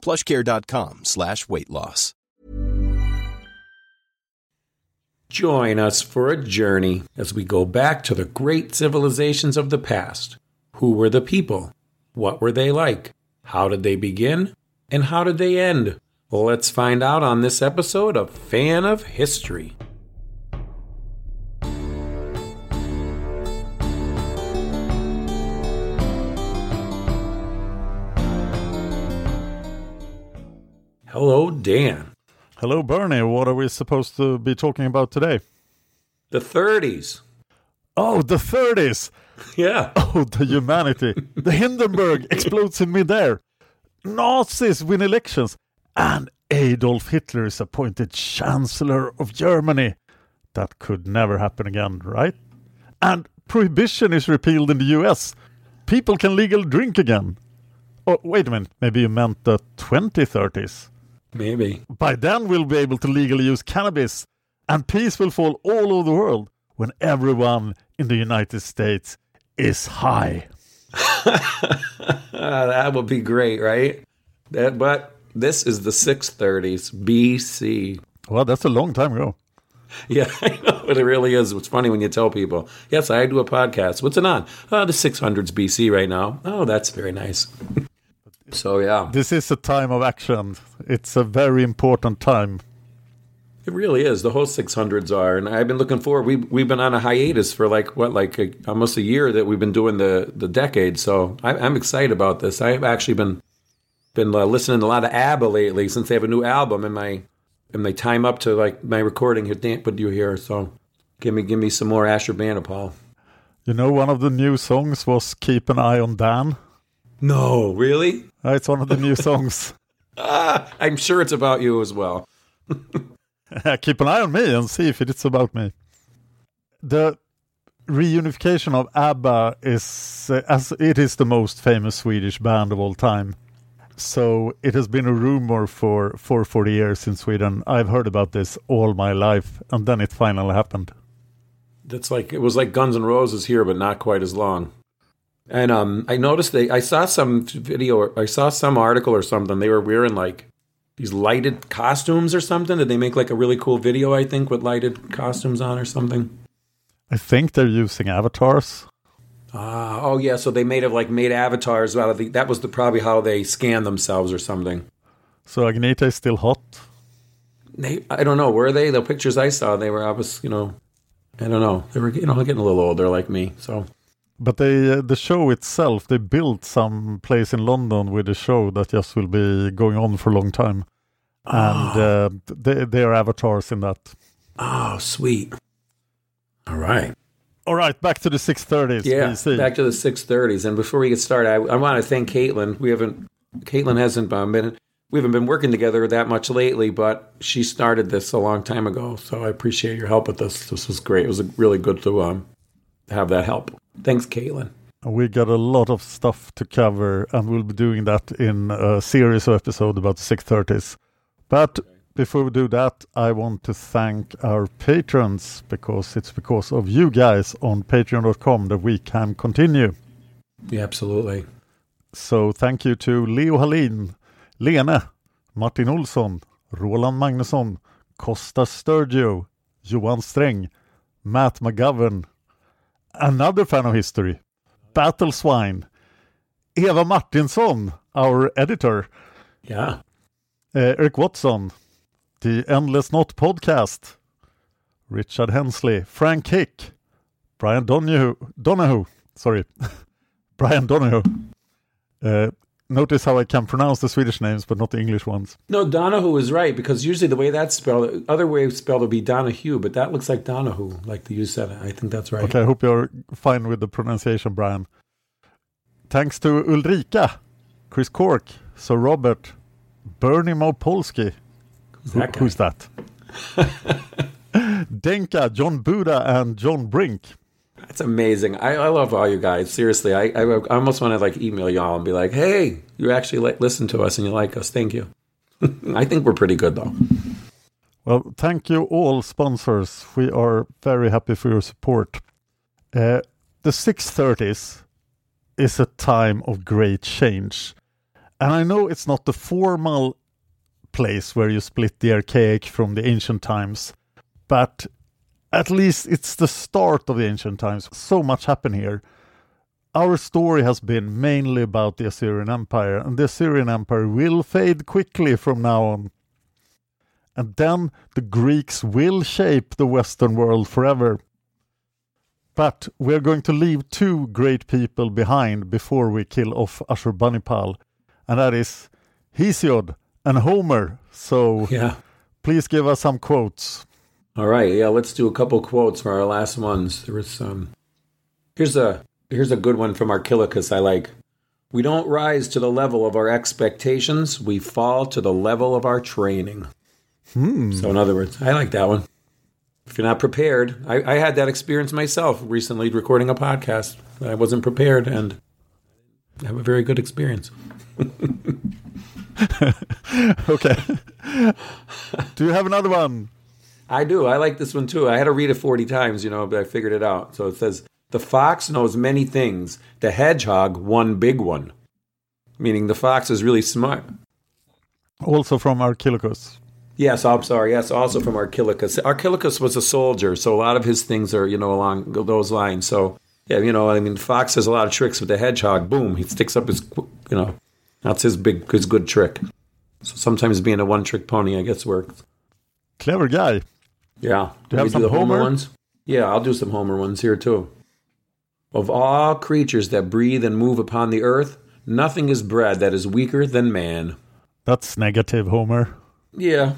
plushcare.com slash weight loss. Join us for a journey as we go back to the great civilizations of the past. Who were the people? What were they like? How did they begin? And how did they end? Let's find out on this episode of Fan of History. Hello, Dan. Hello, Bernie. What are we supposed to be talking about today? The 30s. Oh, the 30s. Yeah. Oh, the humanity. the Hindenburg explodes in midair. Nazis win elections. And Adolf Hitler is appointed Chancellor of Germany. That could never happen again, right? And prohibition is repealed in the US. People can legally drink again. Oh, wait a minute. Maybe you meant the 2030s. Maybe. By then, we'll be able to legally use cannabis, and peace will fall all over the world when everyone in the United States is high. that would be great, right? That, but this is the 630s BC. Well, that's a long time ago. Yeah, I know, but it really is. It's funny when you tell people, yes, I do a podcast. What's it on? Oh, the 600s BC right now. Oh, that's very nice. So, yeah. This is a time of action. It's a very important time. It really is. The whole 600s are, and I've been looking forward. We we've been on a hiatus for like what, like a, almost a year that we've been doing the the decade. So I, I'm excited about this. I've actually been been uh, listening to a lot of ABBA lately since they have a new album, and my and my time up to like my recording here. Dan, what do you hear? So give me give me some more Ashurbanipal. You know, one of the new songs was "Keep an Eye on Dan." No, really? Uh, it's one of the new songs. Ah, I'm sure it's about you as well. Keep an eye on me and see if it's about me. The reunification of ABBA is, uh, as it is the most famous Swedish band of all time. So it has been a rumor for, for 40 years in Sweden. I've heard about this all my life, and then it finally happened. That's like it was like Guns N' Roses here, but not quite as long. And um, I noticed they. I saw some video. I saw some article or something. They were wearing like these lighted costumes or something. Did they make like a really cool video? I think with lighted costumes on or something. I think they're using avatars. Ah, oh yeah. So they made of like made avatars out of the. That was the probably how they scanned themselves or something. So Agneta is still hot. They, I don't know. Were they the pictures I saw? They were. I was, you know, I don't know. They were, you know, getting a little older like me. So. But they, uh, the show itself, they built some place in London with a show that just will be going on for a long time, and uh, they, they are avatars in that. Oh, sweet. All right. All right, back to the 630s. Yeah, BC. back to the 630s. And before we get started, I, I want to thank Caitlin. We haven't, Caitlin hasn't been, we haven't been working together that much lately, but she started this a long time ago. So I appreciate your help with this. This was great. It was really good to um, have that help. Thanks, Caitlin. We got a lot of stuff to cover, and we'll be doing that in a series of episodes about the 630s. But before we do that, I want to thank our patrons because it's because of you guys on patreon.com that we can continue. Yeah, absolutely. So thank you to Leo Hallin, Lene, Martin Olsson, Roland Magnusson, Costa Sturgio, Johan Sträng, Matt McGovern, another fan of history, Battle Swine, Eva Martinsson, our editor, Yeah. uh, Eric Watson, The Endless Knot Podcast, Richard Hensley, Frank Hick, Brian Donahue, Donahue sorry, Brian Donahue. Uh, notice how I can pronounce the Swedish names but not the English ones. No, Donahue is right because usually the way that's spelled, other way it's spelled would be Donahue, but that looks like Donahue, like you said. it. I think that's right. Okay, I hope you're fine with the pronunciation, Brian. Thanks to Ulrika, Chris Cork, Sir Robert, Bernie Mopolsky. Who's that guy? who's that? Denka, John Buda, and John Brink. That's amazing. I, I love all you guys. Seriously, I, I, almost want to like email y'all and be like, "Hey, you actually like listen to us and you like us. Thank you." I think we're pretty good though. Well, thank you all sponsors. We are very happy for your support. Uh, the 630s is a time of great change. And I know it's not the formal place where you split the archaic from the ancient times, but at least it's the start of the ancient times. So much happened here. Our story has been mainly about the Assyrian Empire, and the Assyrian Empire will fade quickly from now on. And then the Greeks will shape the Western world forever. But we're going to leave two great people behind before we kill off Ashurbanipal, and that is Hesiod and Homer. So Yeah. please give us some quotes. All right. Yeah. Let's do a couple quotes for our last ones. There was some. Here's a here's a good one from Archilochus. I like. We don't rise to the level of our expectations. We fall to the level of our training. Hmm. So, in other words, I like that one. If you're not prepared, I, I had that experience myself recently recording a podcast. I wasn't prepared and I have a very good experience. Okay. Do you have another one? I do. I like this one too. I had to read it 40 times, you know, but I figured it out. So it says, The fox knows many things, the hedgehog, one big one. Meaning the fox is really smart. Also from Archilochus. Yes, I'm sorry. Yes, also from Archilochus. Archilochus was a soldier, so a lot of his things are, you know, along those lines. So, yeah, you know, I mean, Fox has a lot of tricks with the hedgehog. Boom, he sticks up his, you know, that's his big, his good trick. So sometimes being a one trick pony, I guess, works. Clever guy. Yeah. Do we do the Homer? Homer? ones? Yeah, I'll do some Homer ones here too. Of all creatures that breathe and move upon the earth, nothing is bred that is weaker than man. That's negative, Homer. Yeah.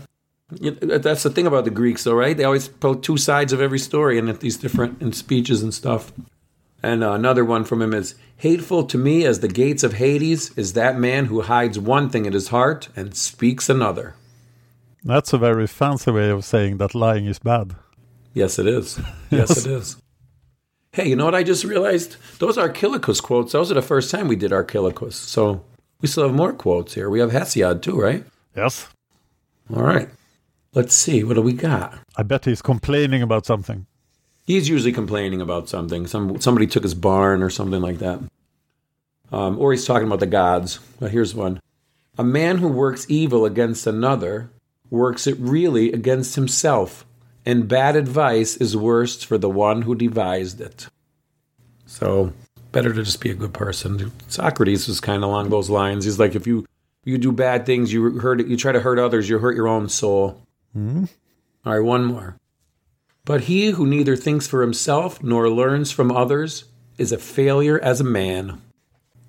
That's the thing about the Greeks, though, right? They always put two sides of every story in these different in speeches and stuff. And uh, another one from him is Hateful to me as the gates of Hades is that man who hides one thing in his heart and speaks another. That's a very fancy way of saying that lying is bad. Yes, it is. Yes, Yes. it is. Hey, you know what I just realized? Those Archilochus quotes, those are the first time we did Archilochus. So we still have more quotes here. We have Hesiod too, right? Yes. All right. Let's see. What do we got? I bet he's complaining about something. He's usually complaining about something. Some somebody took his barn or something like that. Um, or he's talking about the gods. Well, here's one: A man who works evil against another works it really against himself, and bad advice is worst for the one who devised it. So, better to just be a good person. Socrates was kind of along those lines. He's like, if you you do bad things, you hurt you try to hurt others, you hurt your own soul. Mm-hmm. All right, one more. But he who neither thinks for himself nor learns from others is a failure as a man.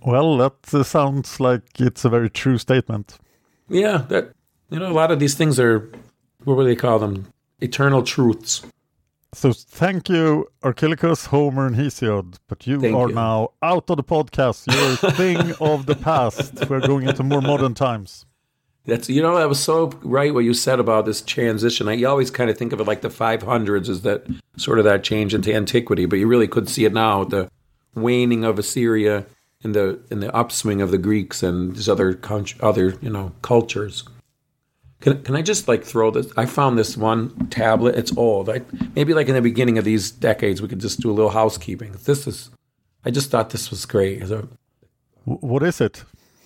Well, that uh, sounds like it's a very true statement. Yeah, that you know, a lot of these things are what do they call them? Eternal truths. So thank you, Archilochus, Homer, and Hesiod. But you Thank are you. now out of the podcast. You're a thing of the past. We're going into more modern times. That's you know that was so right what you said about this transition. I, you always kind of think of it like the 500s is that sort of that change into antiquity, but you really could see it now the waning of Assyria and the and the upswing of the Greeks and these other other you know cultures. Can, can I just like throw this? I found this one tablet. It's old. I, maybe like in the beginning of these decades, we could just do a little housekeeping. This is, I just thought this was great. What is it?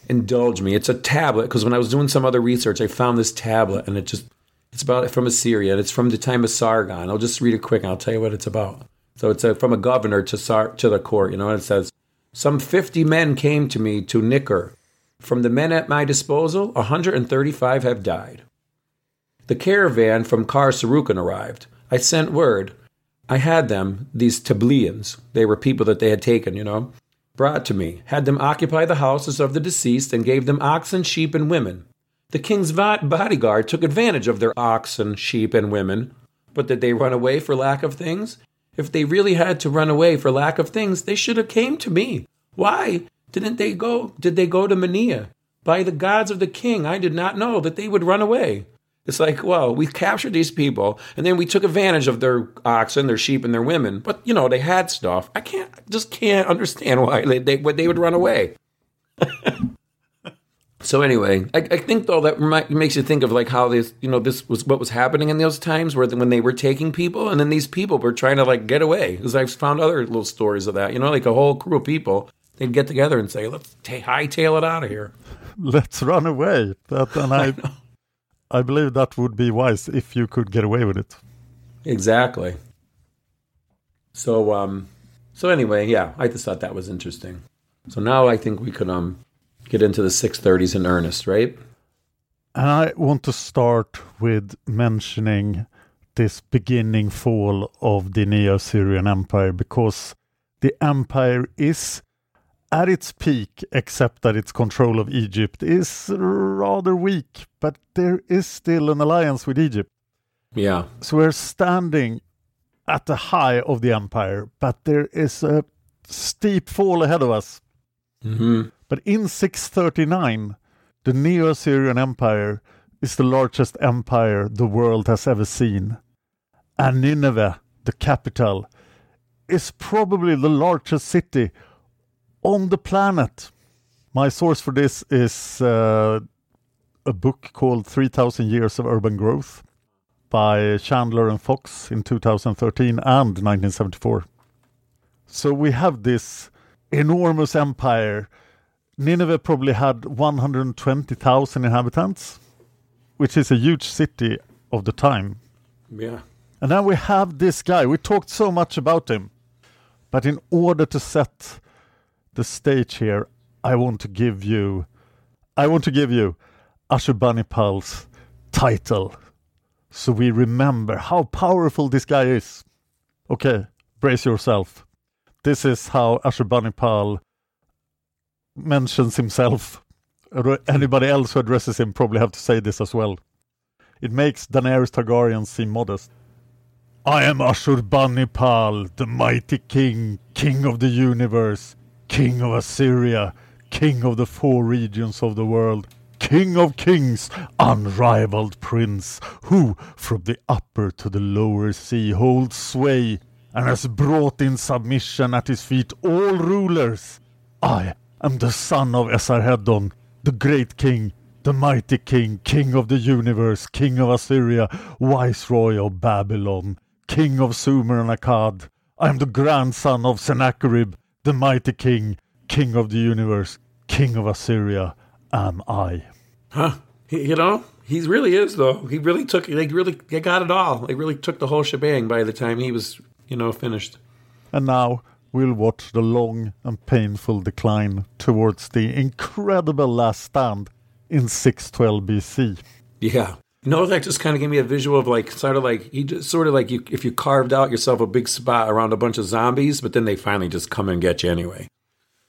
Indulge me. It's a tablet because when I was doing some other research, I found this tablet and it just, it's about from Assyria and it's from the time of Sargon. I'll just read it quick and I'll tell you what it's about. So it's a, from a governor to Sar, to the court, you know, and it says, Some 50 men came to me to Nicker. From the men at my disposal, 135 have died. The caravan from Kar Sarukan arrived. I sent word. I had them, these Tableans, they were people that they had taken, you know, brought to me, had them occupy the houses of the deceased, and gave them oxen, sheep, and women. The king's bodyguard took advantage of their oxen, sheep, and women. But did they run away for lack of things? If they really had to run away for lack of things, they should have came to me. Why didn't they go? Did they go to Mania? By the gods of the king, I did not know that they would run away. It's like, well, we captured these people and then we took advantage of their oxen, their sheep, and their women. But you know, they had stuff. I can't, just can't understand why they they, they would run away. so anyway, I, I, think though that might, makes you think of like how this, you know, this was what was happening in those times where when they were taking people, and then these people were trying to like get away. Because I've found other little stories of that. You know, like a whole crew of people they'd get together and say, "Let's t- hightail it out of here." Let's run away. That and I. I I believe that would be wise if you could get away with it. Exactly. So um so anyway, yeah, I just thought that was interesting. So now I think we could um get into the 630s in earnest, right? And I want to start with mentioning this beginning fall of the Neo-Assyrian Empire because the empire is at its peak, except that its control of Egypt is rather weak, but there is still an alliance with Egypt. Yeah. So we're standing at the high of the empire, but there is a steep fall ahead of us. Mm-hmm. But in 639, the Neo Assyrian Empire is the largest empire the world has ever seen. And Nineveh, the capital, is probably the largest city on the planet. My source for this is uh, a book called 3000 Years of Urban Growth by Chandler and Fox in 2013 and 1974. So we have this enormous empire. Nineveh probably had 120,000 inhabitants, which is a huge city of the time. Yeah. And now we have this guy. We talked so much about him. But in order to set the stage here, I want to give you, I want to give you Ashurbanipal's title, so we remember how powerful this guy is. Okay, brace yourself. This is how Ashurbanipal mentions himself. Anybody else who addresses him probably have to say this as well. It makes Daenerys Targaryen seem modest. I am Ashurbanipal, the mighty king, king of the universe. King of Assyria, King of the four regions of the world, King of kings, unrivaled prince, who from the upper to the lower sea holds sway and has brought in submission at his feet all rulers. I am the son of Esarhaddon, the great king, the mighty king, king of the universe, king of Assyria, viceroy of Babylon, king of Sumer and Akkad. I am the grandson of Sennacherib, the mighty king, king of the universe, king of Assyria, am I. Huh? He, you know, he really is though. He really took. They really, they got it all. They really took the whole shebang by the time he was, you know, finished. And now we'll watch the long and painful decline towards the incredible last stand in 612 BC. Yeah. That just kind of gave me a visual of like, sort of like, he just sort of like you, if you carved out yourself a big spot around a bunch of zombies, but then they finally just come and get you anyway.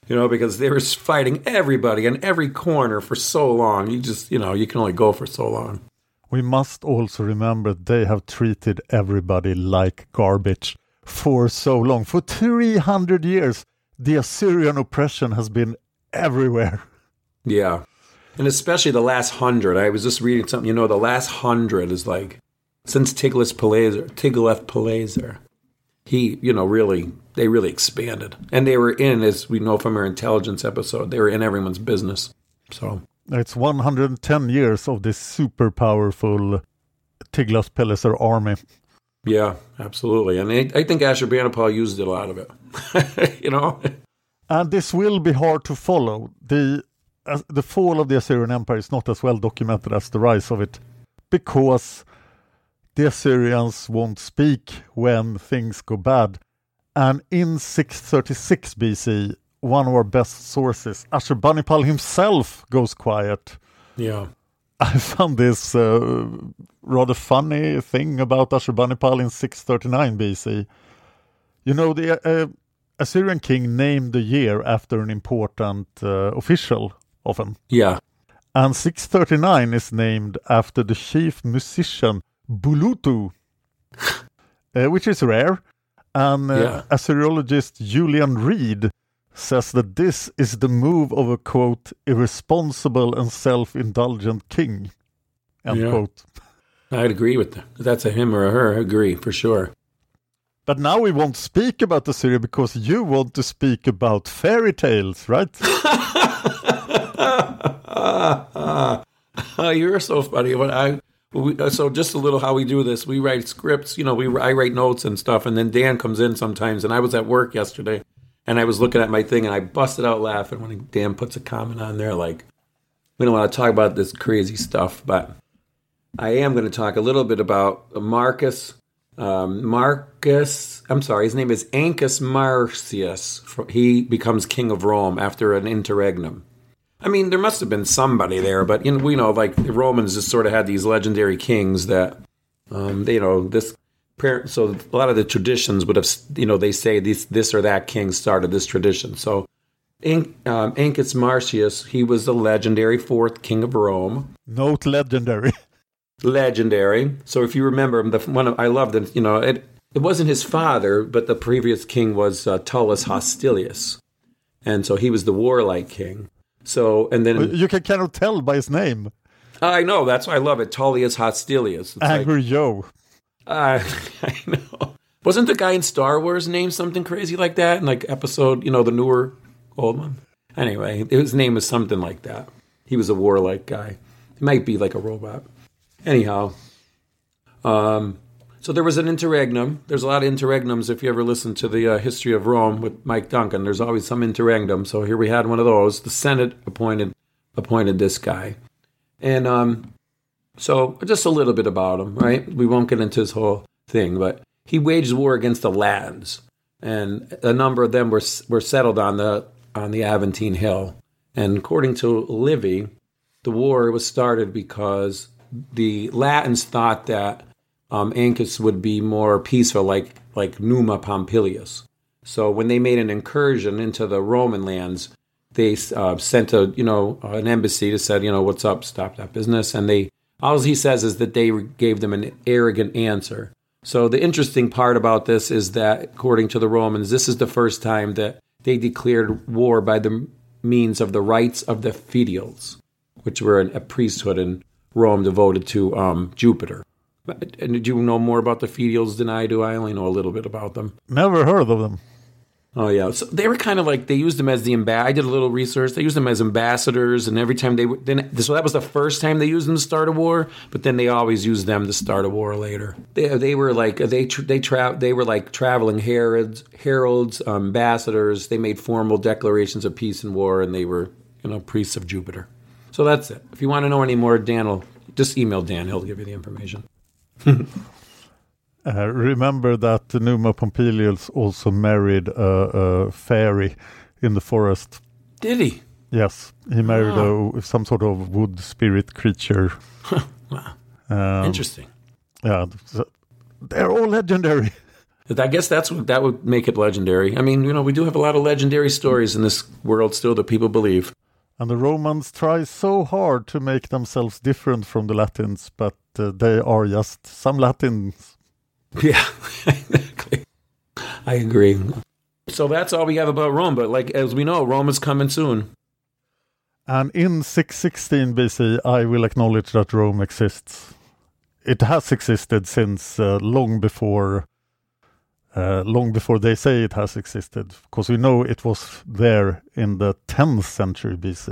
You know, because they were fighting everybody in every corner for so long. You just, you know, you can only go for so long. We must also remember they have treated everybody like garbage for so long. For 300 years, the Assyrian oppression has been everywhere. Yeah and especially the last hundred. I was just reading something. You know, the last hundred is like since Tiglath-Pileser, Tiglath-Pileser, he, you know, really they really expanded, and they were in, as we know from our intelligence episode, they were in everyone's business. So It's 110 years of this super powerful Tiglath-Pileser army. Yeah, absolutely. And I, I think Ashurbanipal used a lot of it. you know? And this will be hard to follow. The uh, the fall of the Assyrian Empire is not as well documented as the rise of it because the Assyrians won't speak when things go bad. And in 636 BC, one of our best sources, Ashurbanipal himself goes quiet. Yeah. I found this uh, rather funny thing about Ashurbanipal in 639 BC. You know, the uh, Assyrian king named the year after an important uh, official often. Yeah. And 639 is named after the chief musician Bulutu, uh, which is rare. And uh, Yeah. Assyriologist Julian Reade says that this is the move of a quote irresponsible and self-indulgent king. End Yeah. quote. I'd agree with that. That's a him or a her. I agree for sure. But now we won't speak about Assyria because you want to speak about fairy tales, right? You're so funny. When I we, uh, so just a little how we do this. We write scripts. You know, we I write notes and stuff, and then Dan comes in sometimes. And I was at work yesterday, and I was looking at my thing, and I busted out laughing when Dan puts a comment on there like, "We don't want to talk about this crazy stuff," but I am going to talk a little bit about Marcus. Um, Marcus, I'm sorry, his name is Ancus Marcius. He becomes king of Rome after an interregnum. I mean, there must have been somebody there, but you know, we know like the Romans just sort of had these legendary kings that, um, they, you know, this. par- So a lot of the traditions would have, you know, they say this this or that king started this tradition. So, An- um, Ancus Marcius, he was the legendary fourth king of Rome Note legendary. legendary. So if you remember, the one of, I loved it. You know, it it wasn't his father, but the previous king was uh, Tullus Hostilius, and so he was the warlike king. So and then you can kind of tell by his name. I know that's why I love it, Tullius Hostilius. It's like, Angry Joe. uh, I know. Wasn't the guy in Star Wars named something crazy like that in like episode, you know, the newer old one? Anyway, his name was something like that. He was a warlike guy. He might be like a robot. Anyhow, um, so there was an interregnum. There's a lot of interregnums if you ever listen to the uh, history of Rome with Mike Duncan. There's always some interregnum. So here we had one of those. The Senate appointed appointed this guy, and um, so just a little bit about him, right? We won't get into his whole thing, but he waged war against the Latins, and a number of them were were settled on the on the Aventine Hill. And according to Livy, the war was started because the Latins thought that um, Ancus would be more peaceful, like like Numa Pompilius. So when they made an incursion into the Roman lands, they uh, sent a you know an embassy to said you know what's up, stop that business, and they all he says is that they gave them an arrogant answer. So the interesting part about this is that according to the Romans, this is the first time that they declared war by the means of the rites of the fetials, which were a priesthood in Rome devoted to um, Jupiter. And did you know more about the fetials than I do? I only know a little bit about them. Never heard of them. Oh yeah, so they were kind of like they used them as the amb. I did a little research. They used them as ambassadors, and every time they would then so that was the first time they used them to start a war. But then they always used them to start a war later. They they were like they tr- they tra- they were like traveling heralds, heralds, ambassadors. They made formal declarations of peace and war, and they were you know priests of Jupiter. So that's it. If you want to know any more, Dan will just email Dan. He'll give you the information. Uh, remember that Numa Pompilius also married a, a fairy in the forest. Did he? Yes, he married a, some sort of wood spirit creature. Wow, Um, interesting. Yeah, th- they're all legendary. I guess that's what that would make it legendary. I mean, you know, we do have a lot of legendary stories in this world still that people believe. And the Romans try so hard to make themselves different from the Latins, but uh, they are just some Latins. Yeah, exactly. I agree. So that's all we have about Rome. But like as we know, Rome is coming soon. And in 616 BC, I will acknowledge that Rome exists. It has existed since uh, long before, uh, long before they say it has existed, because we know it was there in the 10th century BC.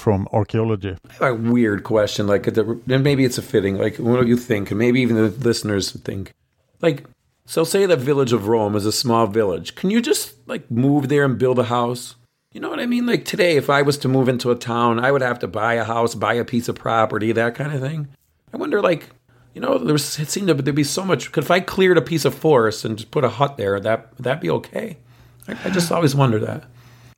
From archaeology. a weird question. Like, and maybe it's a fitting. Like, what do you think? And maybe even the listeners think, like, so say the village of Rome is a small village. Can you just like move there and build a house? You know what I mean? Like today, if I was to move into a town, I would have to buy a house, buy a piece of property, that kind of thing. I wonder, like, you know, there was, it seemed to there'd be so much. Could if I cleared a piece of forest and just put a hut there, that that be okay? I, I just always wonder that.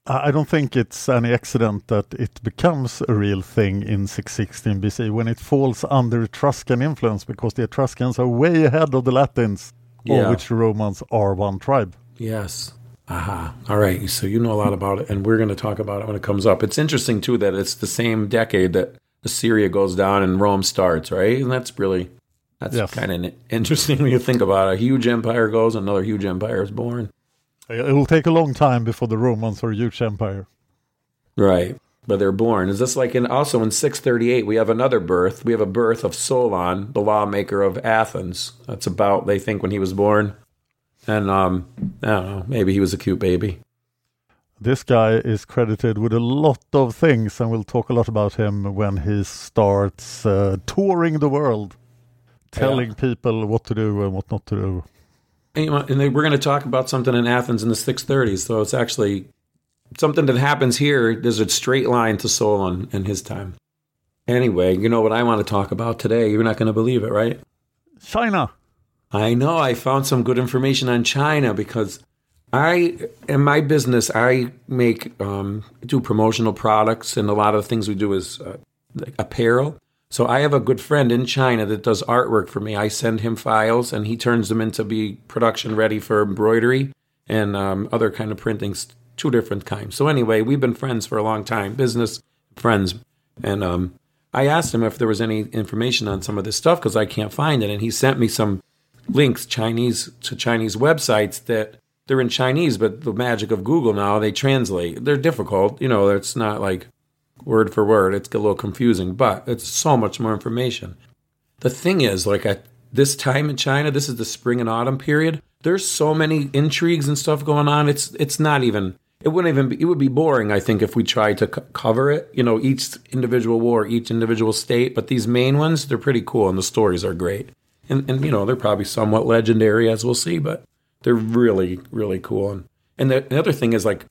I don't think it's any accident that it becomes a real thing in 616 BC when it falls under Etruscan influence because the Etruscans are way ahead of the Latins, Yeah. of which the Romans are one tribe. Yes. Aha. All right. So you know a lot about it, and we're going to talk about it when it comes up. It's interesting too that it's the same decade that Assyria goes down and Rome starts, right? And that's really that's Yes. kind of interesting when you think about it. A huge empire goes, another huge empire is born. It will take a long time before the Romans are a huge empire. Right. But they're born. Is this like in also in 638 we have another birth. We have a birth of Solon, the lawmaker of Athens. That's about they think when he was born. And um I don't know, maybe he was a cute baby. This guy is credited with a lot of things, and we'll talk a lot about him when he starts uh, touring the world, telling people what to do and what not to do. And, you know, and they, we're going to talk about something in Athens in the 630s. So it's actually something that happens here. There's a straight line to Solon in his time. Anyway, you know what I want to talk about today? You're not going to believe it, right? China. I know. I found some good information on China because I, in my business, I make um, do promotional products, and a lot of the things we do is uh, like apparel. So I have a good friend in China that does artwork for me. I send him files, and he turns them into be production ready for embroidery and um, other kind of printings, two different kinds. So anyway, we've been friends for a long time, business friends, and um, I asked him if there was any information on some of this stuff because I can't find it, and he sent me some links Chinese to Chinese websites that they're in Chinese, but the magic of Google now they translate. They're difficult, you know. It's not like word for word. It's a little confusing, but it's so much more information. The thing is, like at this time in China, this is the spring and autumn period. There's so many intrigues and stuff going on. It's it's not even. It wouldn't even. Be, it would be boring, I think, if we tried to co- cover it. You know, each individual war, each individual state. But these main ones, they're pretty cool, and the stories are great. And and you know, they're probably somewhat legendary, as we'll see. But they're really really cool. And and the, the other thing is like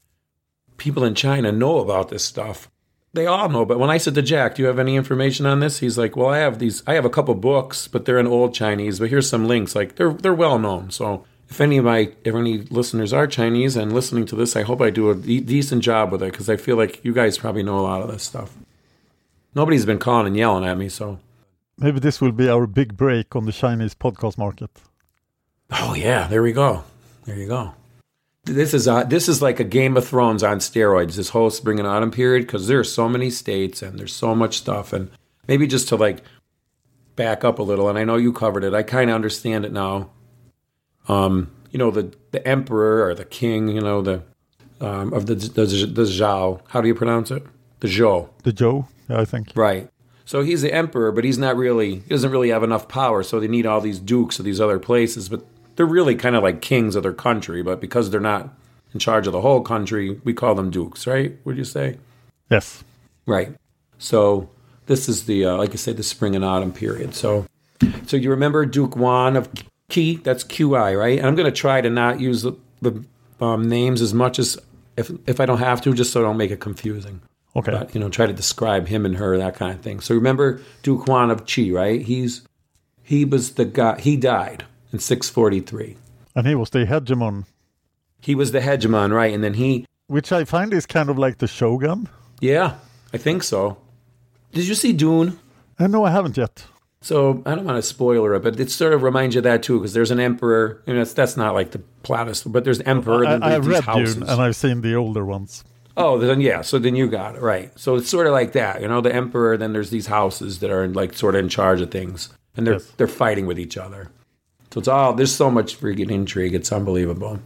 people in China know about this stuff. They all know, but when I said to Jack, "Do you have any information on this?" He's like, "Well, I have these. I have a couple books, but they're in old Chinese. But here's some links. Like they're they're well known. So if any of my if any listeners are Chinese and listening to this, I hope I do a de- decent job with it because I feel like you guys probably know a lot of this stuff. Nobody's been calling and yelling at me, so Maybe this will be our big break on the Chinese podcast market. Oh yeah, there we go. There you go. This is uh, this is like a Game of Thrones on steroids. This whole spring and autumn period because there are so many states and there's so much stuff and maybe just to like back up a little. And I know you covered it. I kind of understand it now. Um, you know the the emperor or the king. You know the um, of the the the Zhao. How do you pronounce it? The Zhou. The yeah, I think. Right. So he's the emperor, but he's not really, he doesn't really have enough power. So they need all these dukes of these other places, but they're really kind of like kings of their country. But because they're not in charge of the whole country, we call them dukes, right? Would you say? Yes. Right. So this is the, uh, like I said, the spring and autumn period. So, so you remember Duke Huan of Qi? That's QI, right? And I'm going to try to not use the, the um, names as much as if if I don't have to, just so I don't make it confusing. Okay. But, you know, try to describe him and her, that kind of thing. So remember Duke Huan of Qi, right? He's he was the guy. He died in 643. And he was the hegemon, He was the hegemon, right? And then he, which I find is kind of like the shogun. yeah, I think so. Did you see Dune? Uh, no, I haven't yet. So I don't want to spoiler it, but it sort of reminds you of that too, because there's an emperor. and that's that's not like the plot, but there's emperor. I, and I've read houses. Dune and I've seen the older ones. Oh, then yeah. So then you got it right. So it's sort of like that, you know. The emperor. Then there's these houses that are like sort of in charge of things, and they're Yes. they're fighting with each other. So it's all there's so much freaking intrigue. It's unbelievable.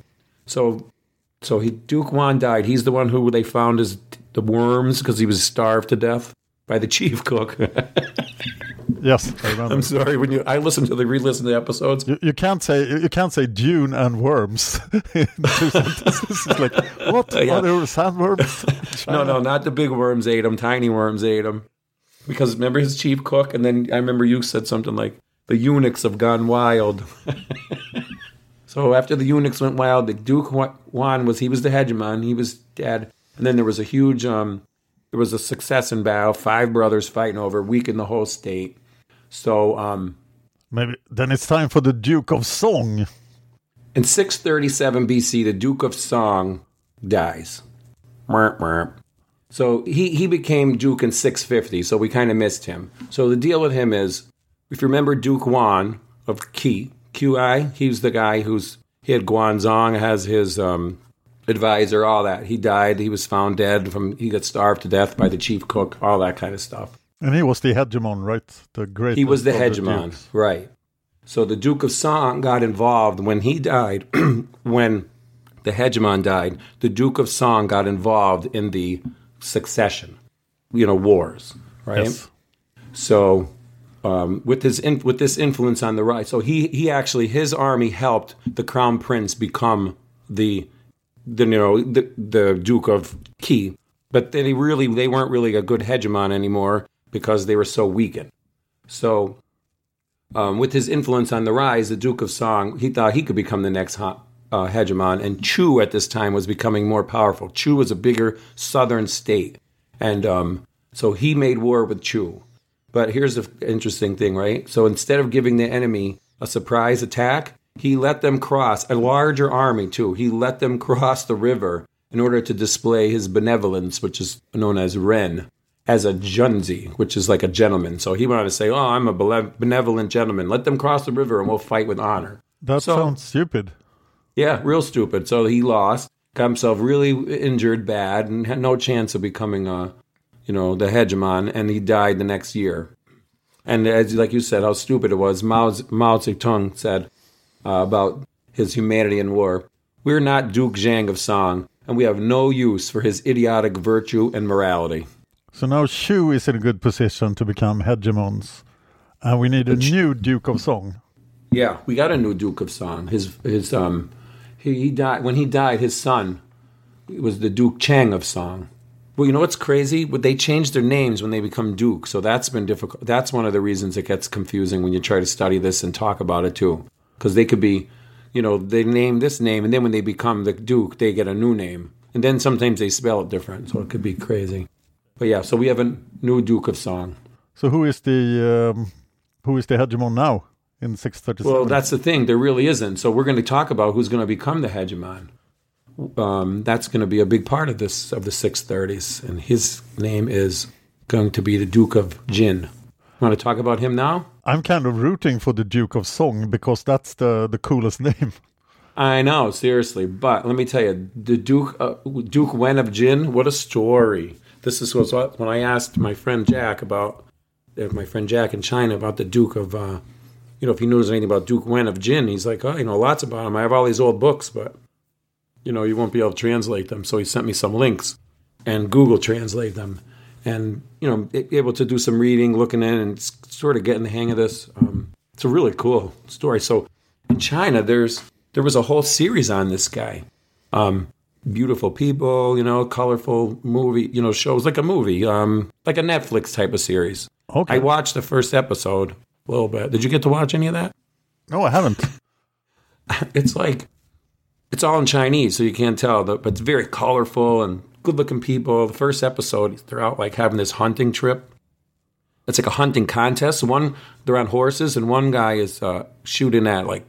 So so he Duke Huan died. He's the one who they found as the worms because he was starved to death by the chief cook. Yes, I remember. I'm sorry when you I listened to the re-listen to the episodes. You, you can't say you can't say Dune and worms in two sentences. It's like what Yeah. are there sandworms? No, no, not the big worms ate him. Tiny worms ate him. Because remember his chief cook, and then I remember you said something like the eunuchs have gone wild. so after the eunuchs went wild, the Duke Huan was he was the hegemon. He was dead, and then there was a huge um, there was a succession battle. Five brothers fighting over, weakened the whole state. So um, Maybe then it's time for the Duke of Song. in 637 BC, the Duke of Song dies. Merp, merp. So he, he became Duke in 650, so we kind of missed him. So the deal with him is, if you remember Duke Huan of Qi, QI, he's the guy who's, he had Guan Zhong as his um, advisor, all that. He died, he was found dead from, he got starved to death by the chief cook, all that kind of stuff. And he was the hegemon, right? The great. He was the hegemon, dukes. right? So the Duke of Song got involved when he died. when the hegemon died, the Duke of Song got involved in the succession, you know, wars, right? Yes. So um, with his with this influence on the right, so he he actually his army helped the crown prince become the the you know the, the Duke of Qi, but they really they weren't really a good hegemon anymore because they were so weakened. So um, with his influence on the rise, the Duke of Song, he thought he could become the next ha- uh, hegemon. And Chu at this time was becoming more powerful. Chu was a bigger southern state. And um, so he made war with Chu. But here's the interesting thing, right? So instead of giving the enemy a surprise attack, he let them cross, a larger army too. He let them cross the river in order to display his benevolence, which is known as Ren, as a junzi, which is like a gentleman. So he wanted to say, Oh, I'm a benevolent gentleman. Let them cross the river and we'll fight with honor. That So- sounds stupid. Yeah, real stupid. So he lost, got himself really injured bad, and had no chance of becoming a, you know, the hegemon. And he died the next year. And as like you said, how stupid it was. Mao's, Mao Zedong said uh, about his humanity in war: "We're not Duke Xiang of Song, and we have no use for his idiotic virtue and morality." So now Chu is in a good position to become hegemons, and we need a new Duke of Song. Yeah, we got a new Duke of Song. His his um he, he died when he died. His son was the Duke Chang of Song. Well, you know what's crazy? But they change their names when they become Duke, so that's been difficult. That's one of the reasons it gets confusing when you try to study this and talk about it too, because they could be, you know, they name this name, and then when they become the Duke, they get a new name, and then sometimes they spell it different, so it could be crazy. But yeah, so we have a new Duke of Song. So who is the um, who is the hegemon now in 637? Well, that's the thing. There really isn't. So we're going to talk about who's going to become the hegemon. Um, that's going to be a big part of this of the 630s, and his name is going to be the Duke of Jin. Want to talk about him now? I'm kind of rooting for the Duke of Song because that's the the coolest name. I know, seriously. But let me tell you, the Duke uh, Duke Wen of Jin. What a story! This is was what when I asked my friend Jack about uh, my friend Jack in China about the Duke of, uh, you know, if he knows anything about Duke Wen of Jin. He's like, oh, you know, lots about him. I have all these old books, but you know, you won't be able to translate them. So he sent me some links, and Google translate them, and you know, able to do some reading, looking in, and sort of getting the hang of this. Um, it's a really cool story. So in China, there's there was a whole series on this guy. Um, beautiful people, you know, colorful movie, you know, shows like a movie, um, like a Netflix type of series. Okay. I watched the first episode a little bit. Did you get to watch any of that? No, I haven't. It's like it's all in Chinese, so you can't tell, but it's very colorful and good-looking people. The first episode, they're out like having this hunting trip. It's like a hunting contest. One, they're on horses, and one guy is uh, shooting at like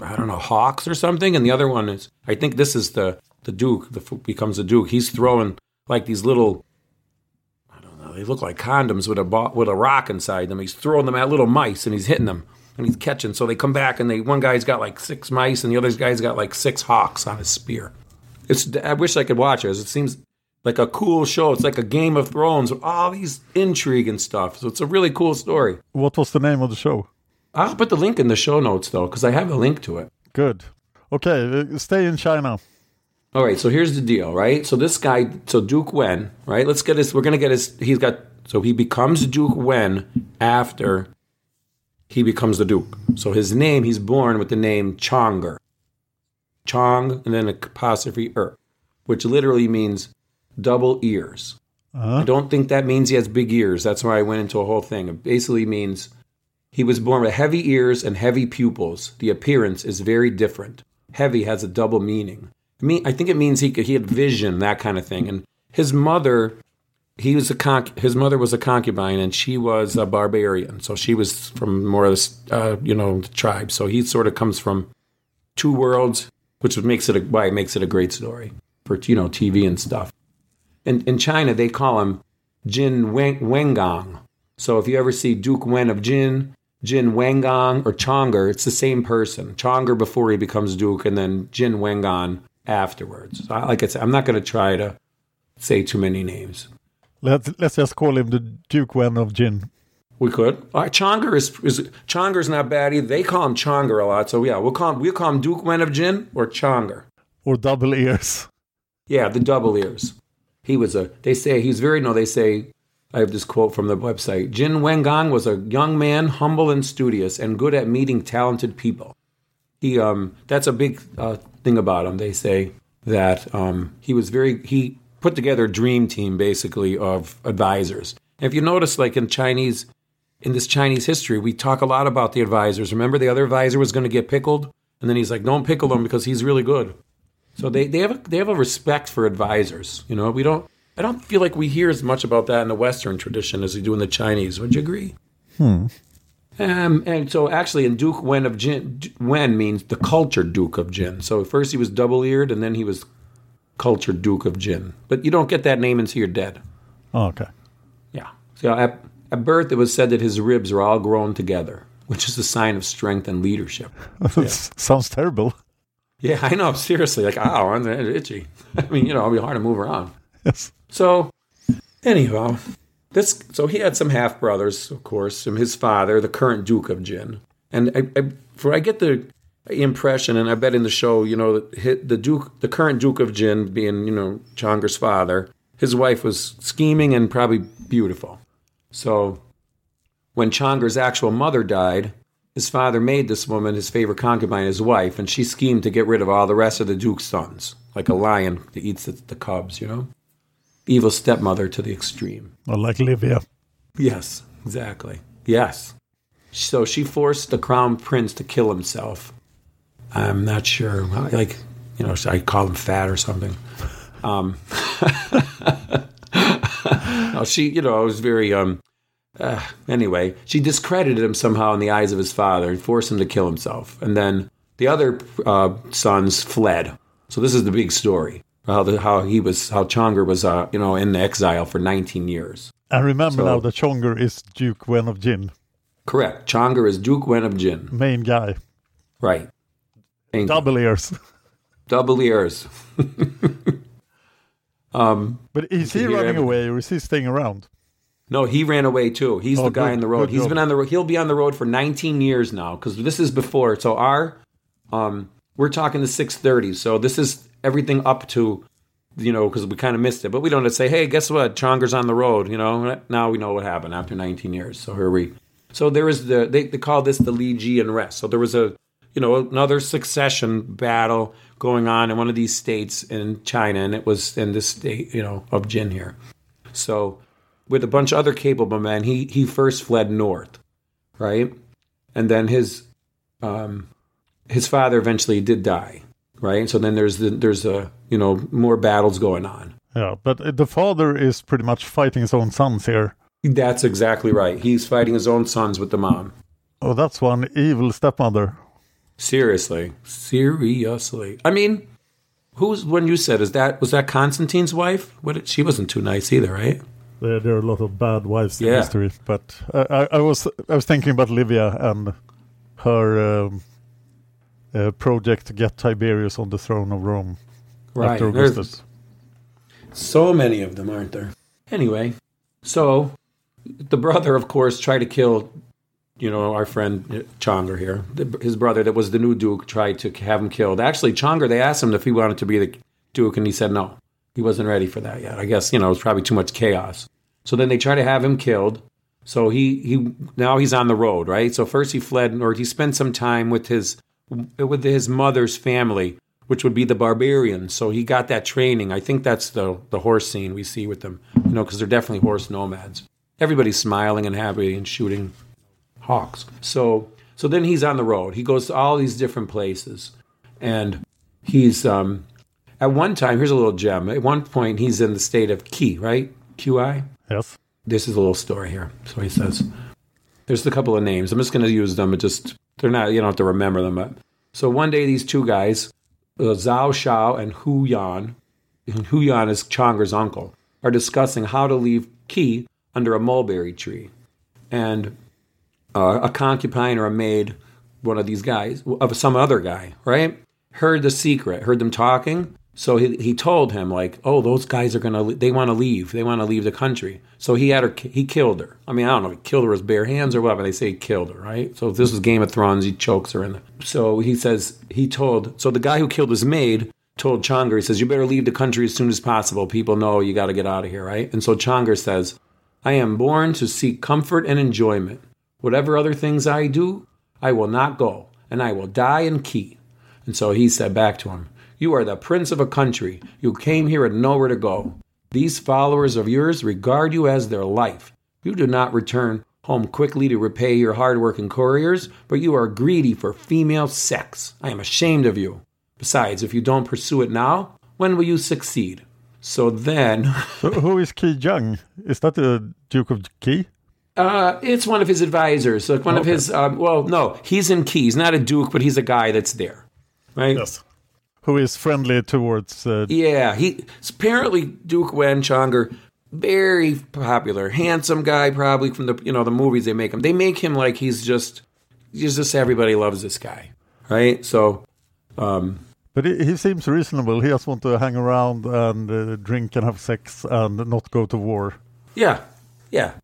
I don't know hawks or something, and the other one is I think this is the the duke. The becomes the duke. He's throwing like these little I don't know. They look like condoms with a with a rock inside them. He's throwing them at little mice, and he's hitting them, and he's catching. So they come back, and they one guy's got like six mice, and the other guy's got like six hawks on his spear. It's I wish I could watch it. It seems like a cool show. It's like a Game of Thrones with all these intrigue and stuff. So it's a really cool story. What was the name of the show? I'll put the link in the show notes though, because I have a link to it. Good. Okay, uh, stay in China. All right, so here's the deal, right? So this guy, so Duke Wen, right? Let's get his. We're gonna get his. He's got. So he becomes Duke Wen after he becomes the Duke. So his name, he's born with the name Chonger. Chong and then a apostrophe er, which literally means double ears. I don't think that means he has big ears. That's why I went into a whole thing. It basically means he was born with heavy ears and heavy pupils. The appearance is very different. Heavy has a double meaning. I mean, I think it means he could, he had vision, that kind of thing. And his mother, he was a conc- his mother was a concubine, and she was a barbarian. So she was from more of this, uh, you know, the tribe. So he sort of comes from two worlds, which makes it a, why it makes it a great story for you know TV and stuff. In, in China, they call him Jin Wen- Wengang. So if you ever see Duke Wen of Jin, Jin Wengang, or Chonger, it's the same person. Chonger before he becomes Duke, and then Jin Wengang afterwards. So, like I said, I'm not going to try to say too many names. Let's let's just call him the Duke Wen of Jin. We could. Right, Chonger is, is Chonger's not bad either. They call him Chonger a lot, so yeah, we'll call him we'll call him Duke Wen of Jin or Chonger. Or double ears. Yeah, the double ears. He was a. They say he's very. No, they say. I have this quote from the website. Jin Wengang was a young man, humble and studious, and good at meeting talented people. He um. That's a big uh, thing about him. They say that um. He was very. He put together a dream team basically of advisors. And if you notice, like in Chinese, in this Chinese history, we talk a lot about the advisors. Remember, the other advisor was going to get pickled, and then he's like, "Don't pickle him because he's really good." So they, they have a, they have a respect for advisors. You know, we don't. I don't feel like we hear as much about that in the Western tradition as we do in the Chinese. Would you agree? Hmm. Um, and so actually, in Duke Wen of Jin, Wen means the cultured Duke of Jin. So first he was double eared, and then he was cultured Duke of Jin. But you don't get that name until you're dead. Oh, okay. Yeah. So at, at birth, it was said that his ribs are all grown together, which is a sign of strength and leadership. Sounds terrible. Yeah, I know. Seriously, like, ow, I'm itchy. I mean, you know, it'll be hard to move around. Yes. So, anyhow, this. So he had some half brothers, of course, from his father, the current Duke of Jin, and I, I, for I get the impression, and I bet in the show, you know, hit the Duke, the current Duke of Jin, being you know Chonger's father, his wife was scheming and probably beautiful. So, when Chonger's actual mother died, his father made this woman his favorite concubine, his wife, and she schemed to get rid of all the rest of the Duke's sons, like a lion that eats the, the cubs, you know? Evil stepmother to the extreme. Like Livia. Yes, exactly. Yes. So she forced the crown prince to kill himself. I'm not sure. Like, you know, I call him fat or something. Um, no, she, you know, was very, um, uh, anyway, she discredited him somehow in the eyes of his father and forced him to kill himself. And then the other uh, sons fled. So this is the big story. How, the, how he was, how Chonger was, uh, you know, in exile for 19 years. I remember So- now that Chonger is Duke Wen of Jin. Correct. Chonger is Duke Wen of Jin. Main guy. Right. Double ears. Double ears. um, But is he running everything. away or is he staying around? no, he ran away too. He's Oh, the guy good- on the road. He's job. been on the road. He'll be on the road for 19 years now because this is before. So our, um, we're talking the 630s. So this is everything up to, you know, because we kind of missed it. But we don't say, hey, guess what? Chonger's on the road. You know, now we know what happened after 19 years. So here we. So there was the they, they call this the Li Ji unrest. So there was a you know, another succession battle going on in one of these states in China, and it was in this state, you know, of Jin here. So, with a bunch of other capable men, he he first fled north, right, and then his um, his father eventually did die, right. So then there's the, there's a you know more battles going on. Yeah, but the father is pretty much fighting his own sons here. That's exactly right. He's fighting his own sons with the mom. Oh, that's one evil stepmother. Seriously, seriously. I mean, who's when you said is that was that Constantine's wife? What she wasn't too nice either, right? There, there are a lot of bad wives in Yeah. history, but uh, I, I was I was thinking about Livia and her um, uh, project to get Tiberius on the throne of Rome Right. after There's Augustus. so many of them, aren't there? Anyway, so the brother, of course, tried to kill, you know, our friend uh, Chonger here. His brother, that was the new duke, tried to have him killed. Actually, Chonger, they asked him if he wanted to be the duke, and he said no. He wasn't ready for that yet. I guess you know it was probably too much chaos. So then they try to have him killed. So he he now he's on the road, right? So first he fled, or he spent some time with his with his mother's family, which would be the barbarians. So he got that training. I think that's the the horse scene we see with them, you know, because they're definitely horse nomads. Everybody's smiling and happy and shooting hawks. So so then he's on the road. He goes to all these different places, and he's um, at one time. Here's a little gem. At one point, he's in the state of Qi, right? Qi. Yes. This is a little story here. So he says, there's a couple of names. I'm just going to use them. It just they're not. You don't have to remember them. But so one day, these two guys, uh, Zhao Shao and Hu Yan, and Hu Yan is Chonger's uncle, are discussing how to leave Qi under a mulberry tree, and uh, a concubine or a maid, one of these guys, of some other guy, right, heard the secret, heard them talking. So he, he told him like, oh, those guys are gonna, they want to leave, they want to leave the country. So he had her, he killed her. I mean, I don't know, he killed her with bare hands or what, but they say he killed her, right? So this was Game of Thrones, he chokes her in the. So he says he told, so the guy who killed his maid told Chonger, he says, you better leave the country as soon as possible. People know you got to get out of here, right? And so Chonger says, I am born to seek comfort and enjoyment. Whatever other things I do, I will not go, and I will die in Key. And so he said back to him, You are the prince of a country. You came here and nowhere to go. These followers of yours regard you as their life. You do not return home quickly to repay your hard-working couriers, but you are greedy for female sex. I am ashamed of you. Besides, if you don't pursue it now, when will you succeed? So then, So who is Qi Jung? Is that the Duke of Qi? Uh, it's one of his advisors. Like one of his. Um, well, no, he's in Key. He's not a duke, but he's a guy that's there, right? Yes. Who is friendly towards? Uh, Yeah, he apparently Duke Wen Chonger, very popular, handsome guy, probably from the you know the movies they make him. They make him like he's just, he's just everybody loves this guy, right? So, um, But he, seems reasonable. He just want to hang around and uh, drink and have sex and not go to war. Yeah, yeah.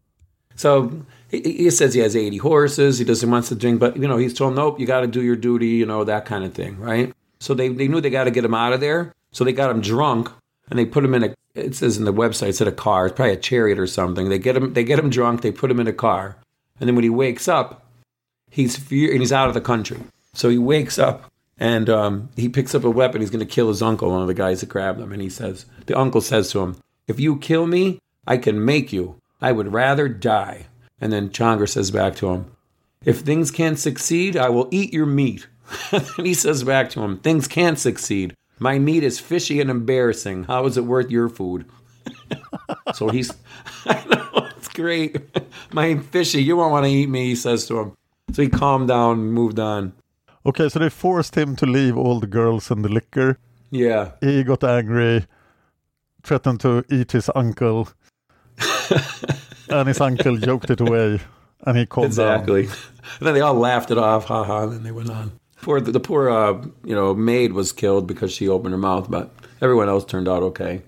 So he, he says he has 80 horses. He doesn't wants to drink, but you know he's told nope, you got to do your duty. You know that kind of thing, right? So they they knew they got to get him out of there. So they got him drunk and they put him in a. It says in the website, it said a car. It's probably a chariot or something. They get him. They get him drunk. They put him in a car, and then when he wakes up, he's fear and he's out of the country. So he wakes up and um, he picks up a weapon. He's going to kill his uncle, one of the guys that grabbed him. And he says, the uncle says to him, "If you kill me, I can make you. I would rather die." And then Chonger says back to him, "If things can't succeed, I will eat your meat." and he says back to him, "Things can't succeed. My meat is fishy and embarrassing. How is it worth your food?" so he's, I know it's great. My fishy, you won't want to eat me. He says to him. So he calmed down and moved on. Okay, so they forced him to leave all the girls and the liquor. Yeah. He got angry, threatened to eat his uncle, and his uncle joked it away, and he calmed Exactly. down. And then they all laughed it off, ha ha, and then they went on. Poor the, the poor uh, you know maid was killed because she opened her mouth, but everyone else turned out okay.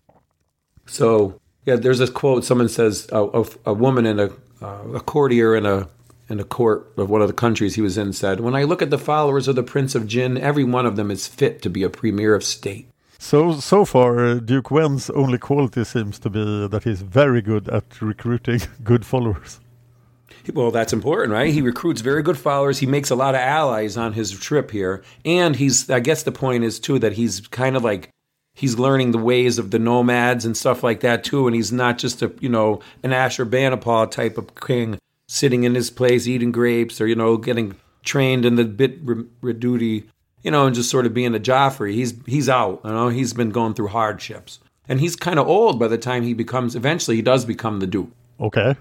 So yeah, there's this quote. Someone says a, a, a woman in a uh, a courtier in a in a court of one of the countries he was in said, "When I look at the followers of the Prince of Jin, every one of them is fit to be a premier of state." So so far, Duke Wen's only quality seems to be that he's very good at recruiting good followers. Well, that's important, right? He recruits very good followers. He makes a lot of allies on his trip here, and he's. I guess the point is too that he's kind of like he's learning the ways of the nomads and stuff like that too. And he's not just a you know an Ashurbanipal type of king sitting in his place eating grapes or you know getting trained in the bit duty, you know, and just sort of being a Joffrey. He's he's out. You know, he's been going through hardships, and he's kind of old by the time he becomes. Eventually, he does become the Duke. Okay.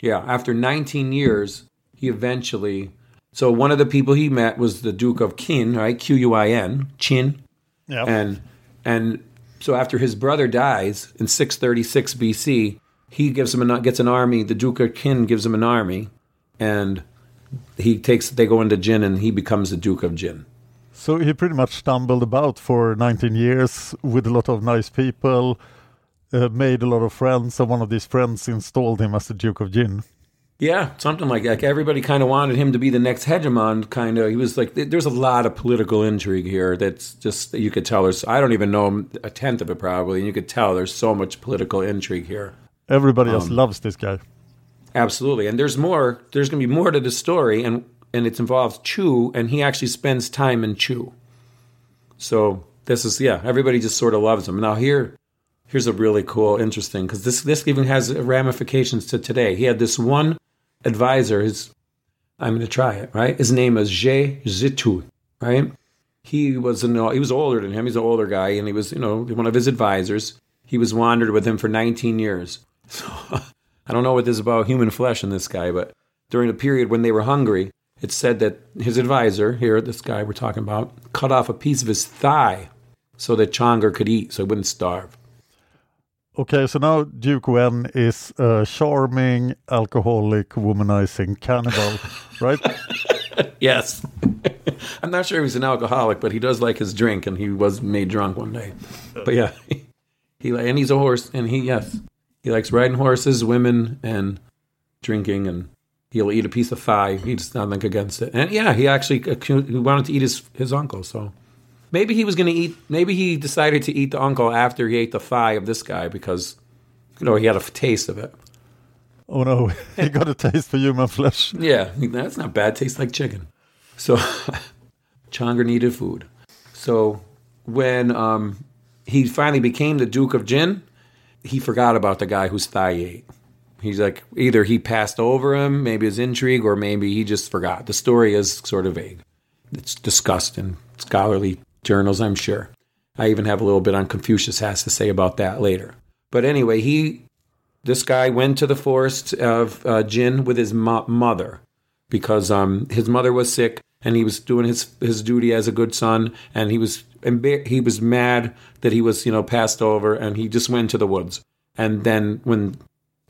Yeah, after 19 years, he eventually. So one of the people he met was the Duke of Qin, right? Q U I N, Chin. Yeah. And and so after his brother dies in 636 BC, he gives him a, gets an army. The Duke of Qin gives him an army, and he takes. They go into Jin, and he becomes the Duke of Jin. So he pretty much stumbled about for 19 years with a lot of nice people, uh, made a lot of friends, and one of these friends installed him as the Duke of Jin. Yeah, something like that. Like everybody kind of wanted him to be the next hegemon. Kind of, he was like, there's a lot of political intrigue here. That's just you could tell. There's, I don't even know a tenth of it probably, and you could tell there's so much political intrigue here. Everybody else um, loves this guy. Absolutely, and there's more. There's going to be more to the story, and and it involves Chu, and he actually spends time in Chu. So this is yeah, everybody just sort of loves him. Now here, here's a really cool, interesting because this this even has ramifications to today. He had this one advisor, his I'm going to try it, right? His name is Zhe Zitu, right? He was an, he was older than him. He's an older guy, and he was, you know, one of his advisors. He was wandered with him for 19 years. So I don't know what this is about human flesh in this guy, but during a period when they were hungry, it said that his advisor, here, this guy we're talking about, cut off a piece of his thigh so that Chonger could eat, so he wouldn't starve. Okay, so now Duke Wen is a charming, alcoholic, womanizing cannibal, right? yes. I'm not sure he's an alcoholic, but he does like his drink, and he was made drunk one day. But yeah, he, he and he's a horse, and he yes, he likes riding horses, women, and drinking, and he'll eat a piece of thigh. He's nothing against it. And yeah, he actually he wanted to eat his his uncle, so Maybe he was going to eat. Maybe he decided to eat the uncle after he ate the thigh of this guy because, you know, he had a taste of it. Oh no, he got a taste for human flesh. Yeah, that's not bad. Tastes like chicken. So, Chonger needed food. So, when um, he finally became the Duke of Jin, he forgot about the guy whose thigh he ate. He's like, either he passed over him, maybe his intrigue, or maybe he just forgot. The story is sort of vague. It's discussed in scholarly journals, I'm sure. I even have a little bit on Confucius has to say about that later. But anyway, he, this guy went to the forest of uh, Jin with his mo- mother because um, his mother was sick and he was doing his his duty as a good son and he was he was mad that he was you know passed over and he just went to the woods and then when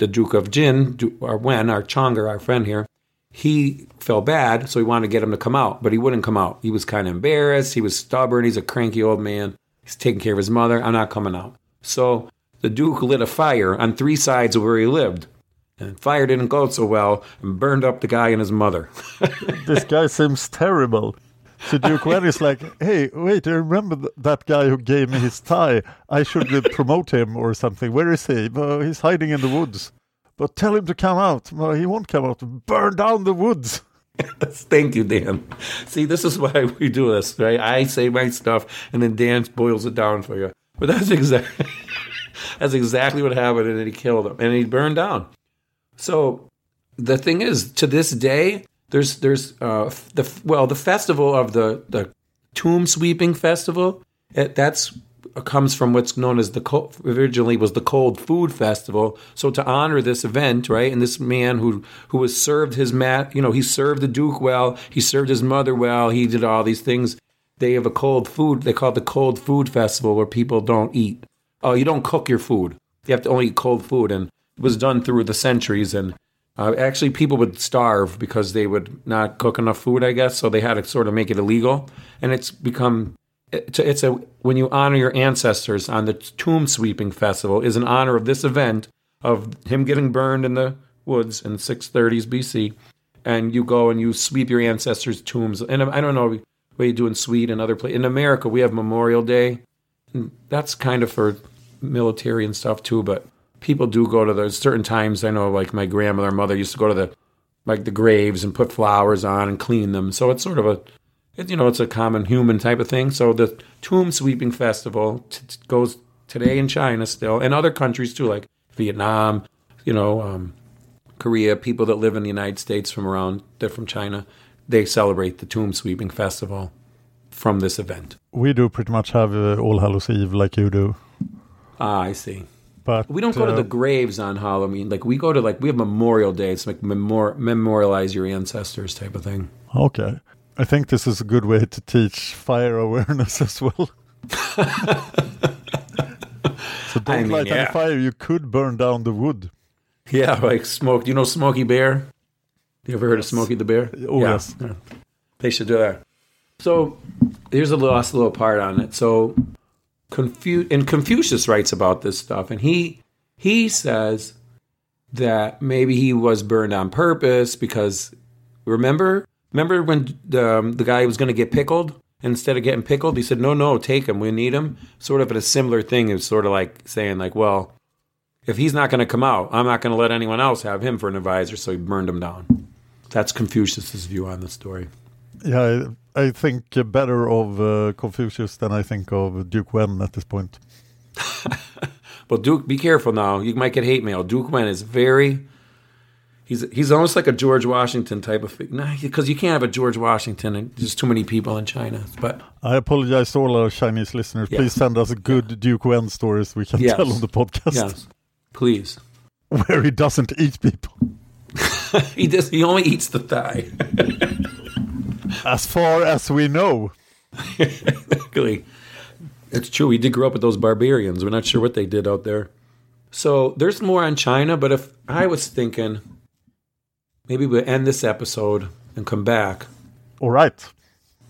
the Duke of Jin or when our Chonger our friend here he felt bad, so he wanted to get him to come out, but he wouldn't come out. He was kind of embarrassed. He was stubborn. He's a cranky old man. He's taking care of his mother. I'm not coming out. So the Duke lit a fire on three sides of where he lived. And fire didn't go so well and burned up the guy and his mother. this guy seems terrible. So Duke is like, hey, wait, I remember th- that guy who gave me his tie. I should uh, promote him or something. Where is he? Uh, he's hiding in the woods. But tell him to come out. Well, he won't come out. Burn down the woods. Thank you, Dan. See, this is why we do this, right? I say my stuff, and then Dan boils it down for you. But that's exactly that's exactly what happened, and he killed him, and he burned down. So the thing is, to this day, there's there's uh, the well the festival of the the tomb sweeping festival. It, that's comes from what's known as the originally was the Cold Food Festival. So to honor this event, right, and this man who who was served his mat, you know, he served the Duke well, he served his mother well, he did all these things. They have a cold food. They call it the Cold Food Festival, where people don't eat. Oh, you don't cook your food. You have to only eat cold food, and it was done through the centuries. And uh, actually, people would starve because they would not cook enough food, I guess. So they had to sort of make it illegal, and it's become it's a, when you honor your ancestors on the tomb sweeping festival is an honor of this event of him getting burned in the woods in 630s BC, and you go and you sweep your ancestors' tombs. And I don't know what you do in Sweden and other places. In America, we have Memorial Day, and that's kind of for military and stuff too. But people do go to those certain times. I know, like my grandmother, mother used to go to the like the graves and put flowers on and clean them. So it's sort of a, it, you know, it's a common human type of thing. So the tomb sweeping festival t- t- goes today in China still, and other countries too, like Vietnam, you know, um, Korea. People that live in the United States from around, they're from China. They celebrate the tomb sweeping festival from this event. We do pretty much have uh, All Hallows Eve like you do. Ah, I see. But We don't go to uh, the graves on Halloween. Like we go to like we have Memorial Day. It's like memor- memorialize your ancestors type of thing. Okay. I think this is a good way to teach fire awareness as well. so don't I mean, light any yeah. fire. You could burn down the wood. Yeah, like smoke. You know Smokey Bear? You ever heard of Smokey the Bear? Oh, yeah. yes. Yeah. They should do that. So here's a last little part on it. So Confu- and Confucius writes about this stuff, and he he says that maybe he was burned on purpose because remember remember when the, um, the guy was going to get pickled? Instead of getting pickled he said no no take him we need him. Sort of a similar thing is sort of like saying like well if he's not going to come out i'm not going to let anyone else have him for an advisor so he burned him down. That's confucius's view on the story. Yeah, I, think better of uh, Confucius than I think of Duke Wen at this point. but Duke, be careful now. You might get hate mail. Duke Wen is very. He's he's almost like a George Washington type of thing. Nah, because you can't have a George Washington. and There's too many people in China. But I apologize to all our Chinese listeners. Yeah. Please send us good Duke Wen stories we can Yes. tell on the podcast yes, please. where he doesn't eat people. he does. He only eats the thigh. As far as we know. Exactly. It's true. We did grow up with those barbarians. We're not sure what they did out there. So there's more on China. But if I was thinking, maybe we'll end this episode and come back All right.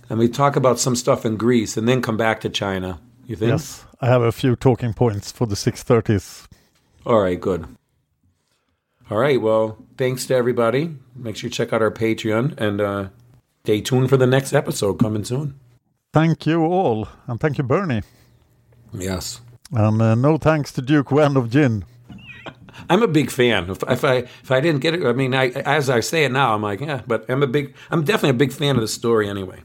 and we talk about some stuff in Greece and then come back to China. You think? Yes, I have a few talking points for the 630s. All right, good. All right, well, thanks to everybody. Make sure you check out our Patreon and uh, stay tuned for the next episode coming soon. Thank you all, and thank you, Bernie. Yes. And uh, no thanks to Duke Wen of Jin. I'm a big fan. If, if I if I didn't get it, I mean, I, as I say it now, I'm like, yeah. But I'm a big, I'm definitely a big fan of the story anyway.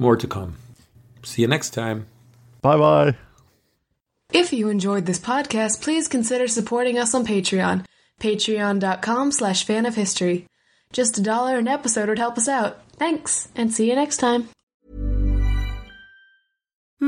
More to come. See you next time. Bye bye. If you enjoyed this podcast, please consider supporting us on Patreon. Patreon.com slash fan of history. Just a dollar an episode would help us out. Thanks, and see you next time.